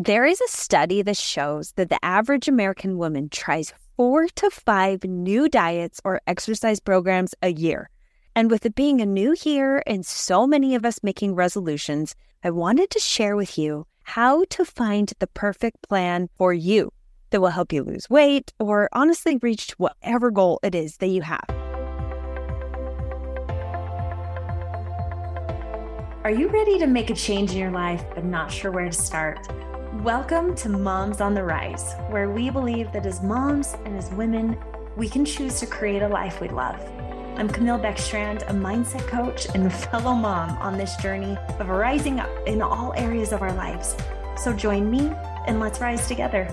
There is a study that shows that the average American woman tries four to five new diets or exercise programs a year. And with it being a new year and so many of us making resolutions, I wanted to share with you how to find the perfect plan for you that will help you lose weight or honestly reach whatever goal it is that you have. Are you ready to make a change in your life but not sure where to start? Welcome to Moms on the Rise, where we believe that as moms and as women, we can choose to create a life we love. I'm Camille Beckstrand, a mindset coach and fellow mom on this journey of rising up in all areas of our lives. So join me and let's rise together.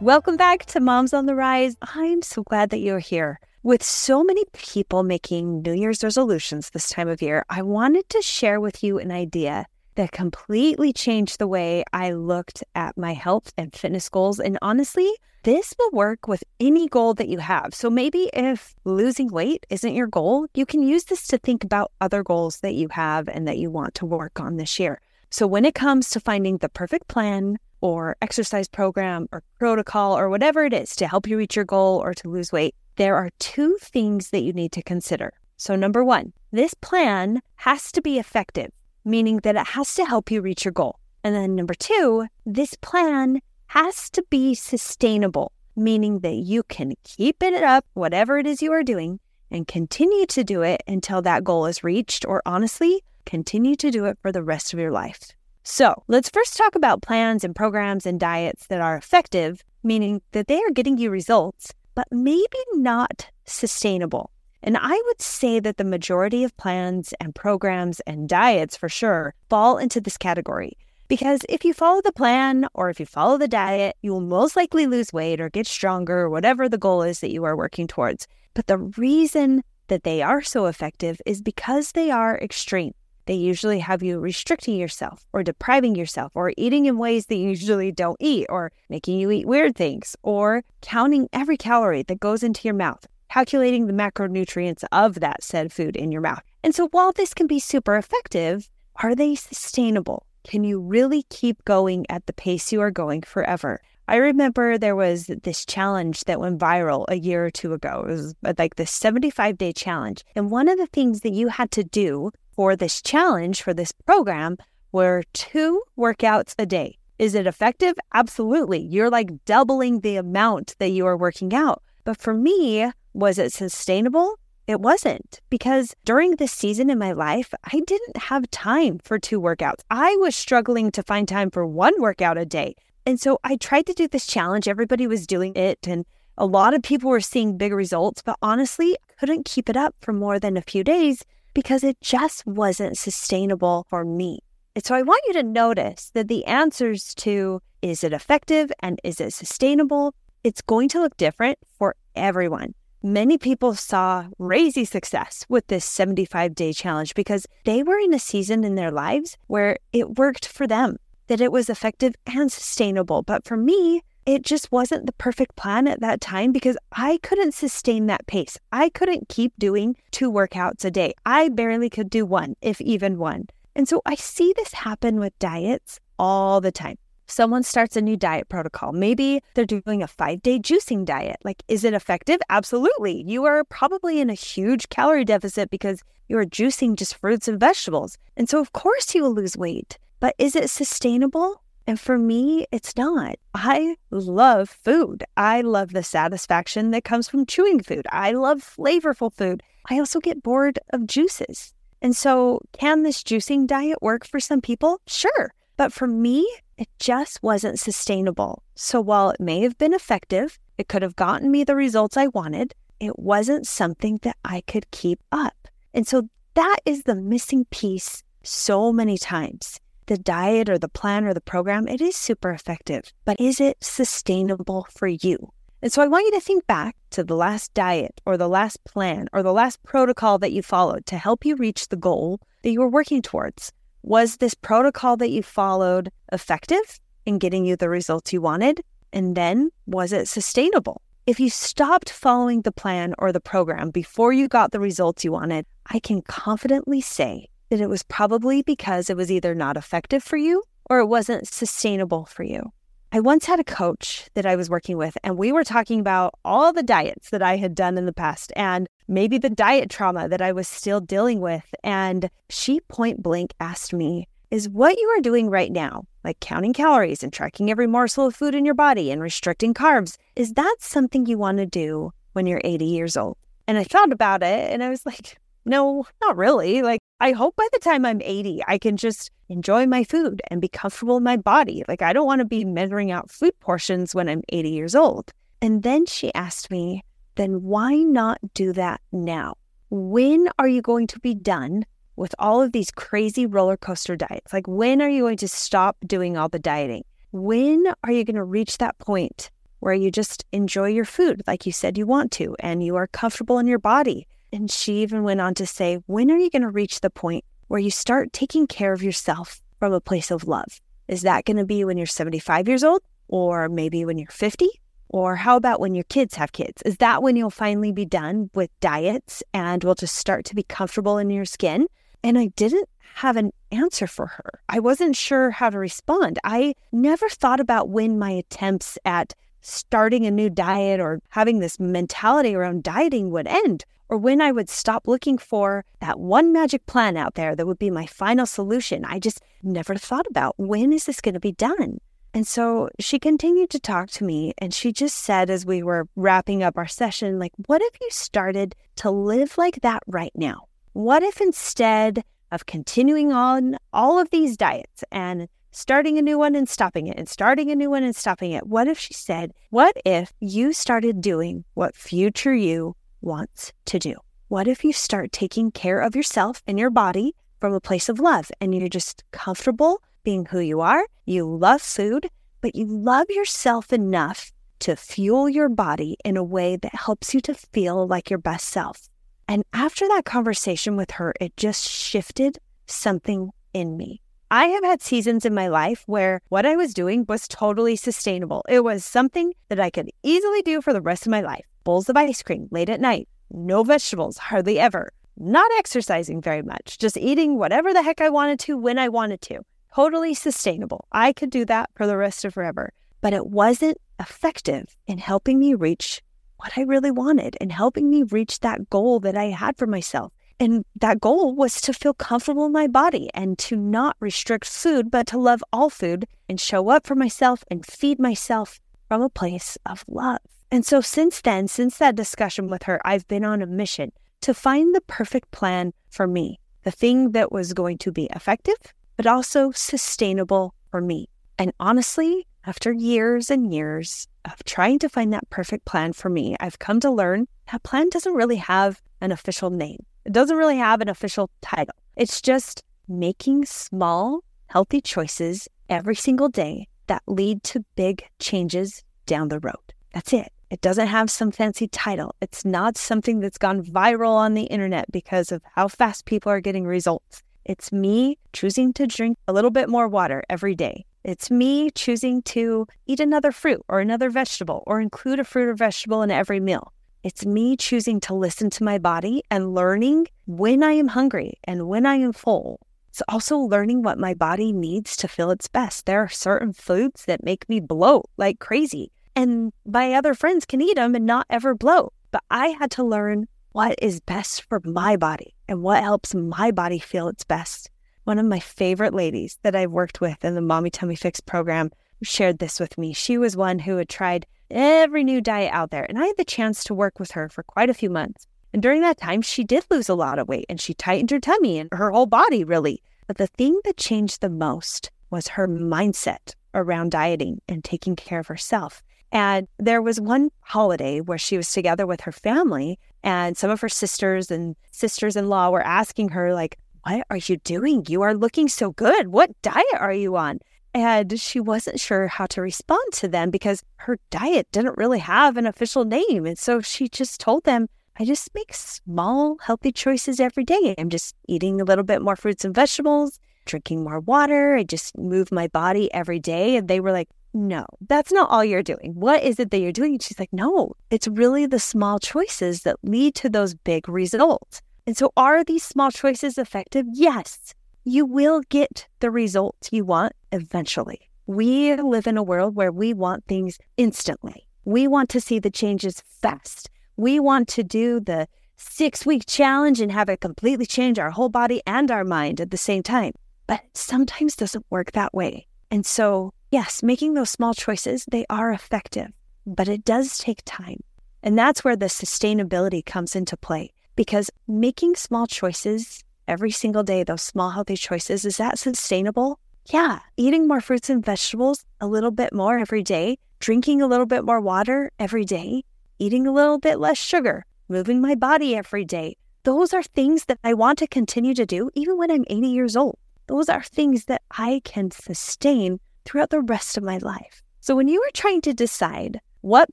Welcome back to Moms on the Rise. I'm so glad that you're here. With so many people making New Year's resolutions this time of year, I wanted to share with you an idea that completely changed the way I looked at my health and fitness goals. And honestly, this will work with any goal that you have. So maybe if losing weight isn't your goal, you can use this to think about other goals that you have and that you want to work on this year. So when it comes to finding the perfect plan or exercise program or protocol or whatever it is to help you reach your goal or to lose weight, there are two things that you need to consider. So, number one, this plan has to be effective meaning that it has to help you reach your goal. And then number two, this plan has to be sustainable, meaning that you can keep it up, whatever it is you are doing, and continue to do it until that goal is reached, or honestly, continue to do it for the rest of your life. So let's first talk about plans and programs and diets that are effective, meaning that they are getting you results, but maybe not sustainable. And I would say that the majority of plans and programs and diets for sure fall into this category. Because if you follow the plan or if you follow the diet, you will most likely lose weight or get stronger or whatever the goal is that you are working towards. But the reason that they are so effective is because they are extreme. They usually have you restricting yourself or depriving yourself or eating in ways that you usually don't eat or making you eat weird things or counting every calorie that goes into your mouth calculating the macronutrients of that said food in your mouth. And so while this can be super effective, are they sustainable? Can you really keep going at the pace you are going forever? I remember there was this challenge that went viral a year or two ago. It was uh, like the 75 day challenge. And one of the things that you had to do for this challenge, for this program, were two workouts a day. Is it effective? Absolutely. You're like doubling the amount that you are working out. But for me, was it sustainable? It wasn't because during this season in my life, I didn't have time for two workouts. I was struggling to find time for one workout a day. And so I tried to do this challenge. Everybody was doing it, and a lot of people were seeing big results, but honestly, I couldn't keep it up for more than a few days because it just wasn't sustainable for me. And so I want you to notice that the answers to is it effective and is it sustainable? It's going to look different for everyone many people saw crazy success with this 75 day challenge because they were in a season in their lives where it worked for them, that it was effective and sustainable. But for me, it just wasn't the perfect plan at that time because I couldn't sustain that pace. I couldn't keep doing two workouts a day. I barely could do one, if even one. And so I see this happen with diets all the time someone starts a new diet protocol. Maybe they're doing a five day juicing diet. Like, is it effective? Absolutely. You are probably in a huge calorie deficit because you are juicing just fruits and vegetables. And so, of course, you will lose weight. But is it sustainable? And for me, it's not. I love food. I love the satisfaction that comes from chewing food. I love flavorful food. I also get bored of juices. And so, can this juicing diet work for some people? Sure. But for me, it just wasn't sustainable. So while it may have been effective, it could have gotten me the results I wanted, it wasn't something that I could keep up. And so that is the missing piece so many times. The diet or the plan or the program, it is super effective, but is it sustainable for you? And so I want you to think back to the last diet or the last plan or the last protocol that you followed to help you reach the goal that you were working towards. Was this protocol that you followed effective in getting you the results you wanted? And then was it sustainable? If you stopped following the plan or the program before you got the results you wanted, I can confidently say that it was probably because it was either not effective for you or it wasn't sustainable for you. I once had a coach that I was working with, and we were talking about all the diets that I had done in the past and maybe the diet trauma that I was still dealing with. And she point blank asked me, Is what you are doing right now, like counting calories and tracking every morsel of food in your body and restricting carbs, is that something you want to do when you're 80 years old? And I thought about it and I was like, no, not really. Like, I hope by the time I'm 80, I can just enjoy my food and be comfortable in my body. Like, I don't want to be measuring out food portions when I'm 80 years old. And then she asked me, then why not do that now? When are you going to be done with all of these crazy roller coaster diets? Like, when are you going to stop doing all the dieting? When are you going to reach that point where you just enjoy your food like you said you want to and you are comfortable in your body? And she even went on to say, when are you going to reach the point where you start taking care of yourself from a place of love? Is that going to be when you're 75 years old? Or maybe when you're 50? Or how about when your kids have kids? Is that when you'll finally be done with diets and will just start to be comfortable in your skin? And I didn't have an answer for her. I wasn't sure how to respond. I never thought about when my attempts at starting a new diet or having this mentality around dieting would end or when I would stop looking for that one magic plan out there that would be my final solution. I just never thought about when is this going to be done? And so she continued to talk to me and she just said as we were wrapping up our session like what if you started to live like that right now? What if instead of continuing on all of these diets and starting a new one and stopping it and starting a new one and stopping it. What if she said, What if you started doing what future you wants to do. What if you start taking care of yourself and your body from a place of love and you're just comfortable being who you are? You love food, but you love yourself enough to fuel your body in a way that helps you to feel like your best self. And after that conversation with her, it just shifted something in me. I have had seasons in my life where what I was doing was totally sustainable. It was something that I could easily do for the rest of my life bowls of ice cream late at night, no vegetables, hardly ever, not exercising very much, just eating whatever the heck I wanted to when I wanted to. Totally sustainable. I could do that for the rest of forever. But it wasn't effective in helping me reach what I really wanted and helping me reach that goal that I had for myself. And that goal was to feel comfortable in my body and to not restrict food, but to love all food and show up for myself and feed myself from a place of love. And so since then, since that discussion with her, I've been on a mission to find the perfect plan for me, the thing that was going to be effective, but also sustainable for me. And honestly, after years and years of trying to find that perfect plan for me, I've come to learn that plan doesn't really have an official name. It doesn't really have an official title. It's just making small, healthy choices every single day that lead to big changes down the road. That's it. It doesn't have some fancy title. It's not something that's gone viral on the internet because of how fast people are getting results. It's me choosing to drink a little bit more water every day. It's me choosing to eat another fruit or another vegetable or include a fruit or vegetable in every meal. It's me choosing to listen to my body and learning when I am hungry and when I am full. It's also learning what my body needs to feel its best. There are certain foods that make me bloat like crazy and my other friends can eat them and not ever bloat. But I had to learn what is best for my body and what helps my body feel its best. One of my favorite ladies that I've worked with in the Mommy Tummy Fix program shared this with me. She was one who had tried every new diet out there, and I had the chance to work with her for quite a few months. And during that time, she did lose a lot of weight and she tightened her tummy and her whole body, really. But the thing that changed the most was her mindset around dieting and taking care of herself. And there was one holiday where she was together with her family, and some of her sisters and sisters in law were asking her, like, What are you doing? You are looking so good. What diet are you on? And she wasn't sure how to respond to them because her diet didn't really have an official name. And so she just told them, I just make small, healthy choices every day. I'm just eating a little bit more fruits and vegetables, drinking more water. I just move my body every day. And they were like, no, that's not all you're doing. What is it that you're doing? And she's like, no, it's really the small choices that lead to those big results. And so, are these small choices effective? Yes, you will get the results you want eventually. We live in a world where we want things instantly. We want to see the changes fast. We want to do the six week challenge and have it completely change our whole body and our mind at the same time. But sometimes doesn't work that way. And so, yes, making those small choices, they are effective, but it does take time. And that's where the sustainability comes into play because making small choices every single day, those small healthy choices, is that sustainable? Yeah, eating more fruits and vegetables a little bit more every day, drinking a little bit more water every day, eating a little bit less sugar, moving my body every day. Those are things that I want to continue to do even when I'm 80 years old. Those are things that I can sustain throughout the rest of my life. So when you are trying to decide what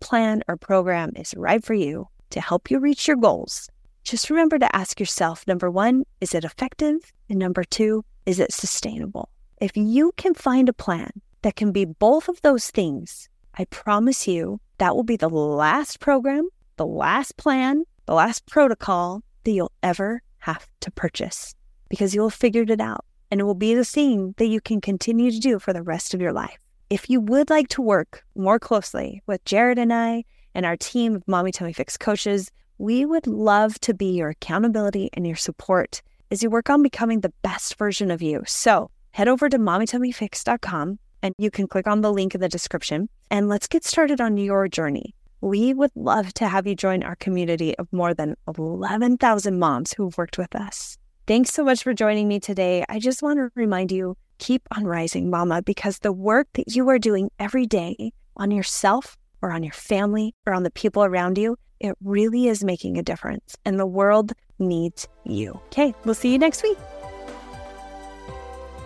plan or program is right for you to help you reach your goals, just remember to ask yourself number one, is it effective? And number two, is it sustainable? If you can find a plan that can be both of those things, I promise you that will be the last program, the last plan, the last protocol that you'll ever have to purchase because you'll have figured it out and it will be the thing that you can continue to do for the rest of your life. If you would like to work more closely with Jared and I and our team of Mommy Tummy Fix coaches, we would love to be your accountability and your support as you work on becoming the best version of you. So head over to mommytummyfix.com and you can click on the link in the description and let's get started on your journey. We would love to have you join our community of more than 11,000 moms who've worked with us. Thanks so much for joining me today. I just want to remind you keep on rising, mama, because the work that you are doing every day on yourself or on your family or on the people around you, it really is making a difference. And the world needs you. Okay, we'll see you next week.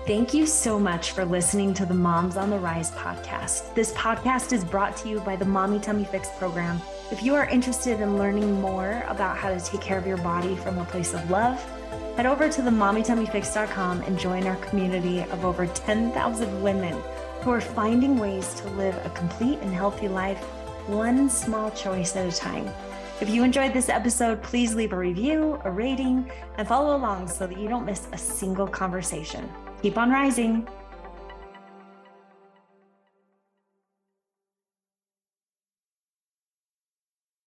Thank you so much for listening to the Moms on the Rise podcast. This podcast is brought to you by the Mommy Tummy Fix program. If you are interested in learning more about how to take care of your body from a place of love, head over to the mommytummyfix.com and join our community of over 10,000 women who are finding ways to live a complete and healthy life, one small choice at a time. If you enjoyed this episode, please leave a review, a rating, and follow along so that you don't miss a single conversation. Keep on rising.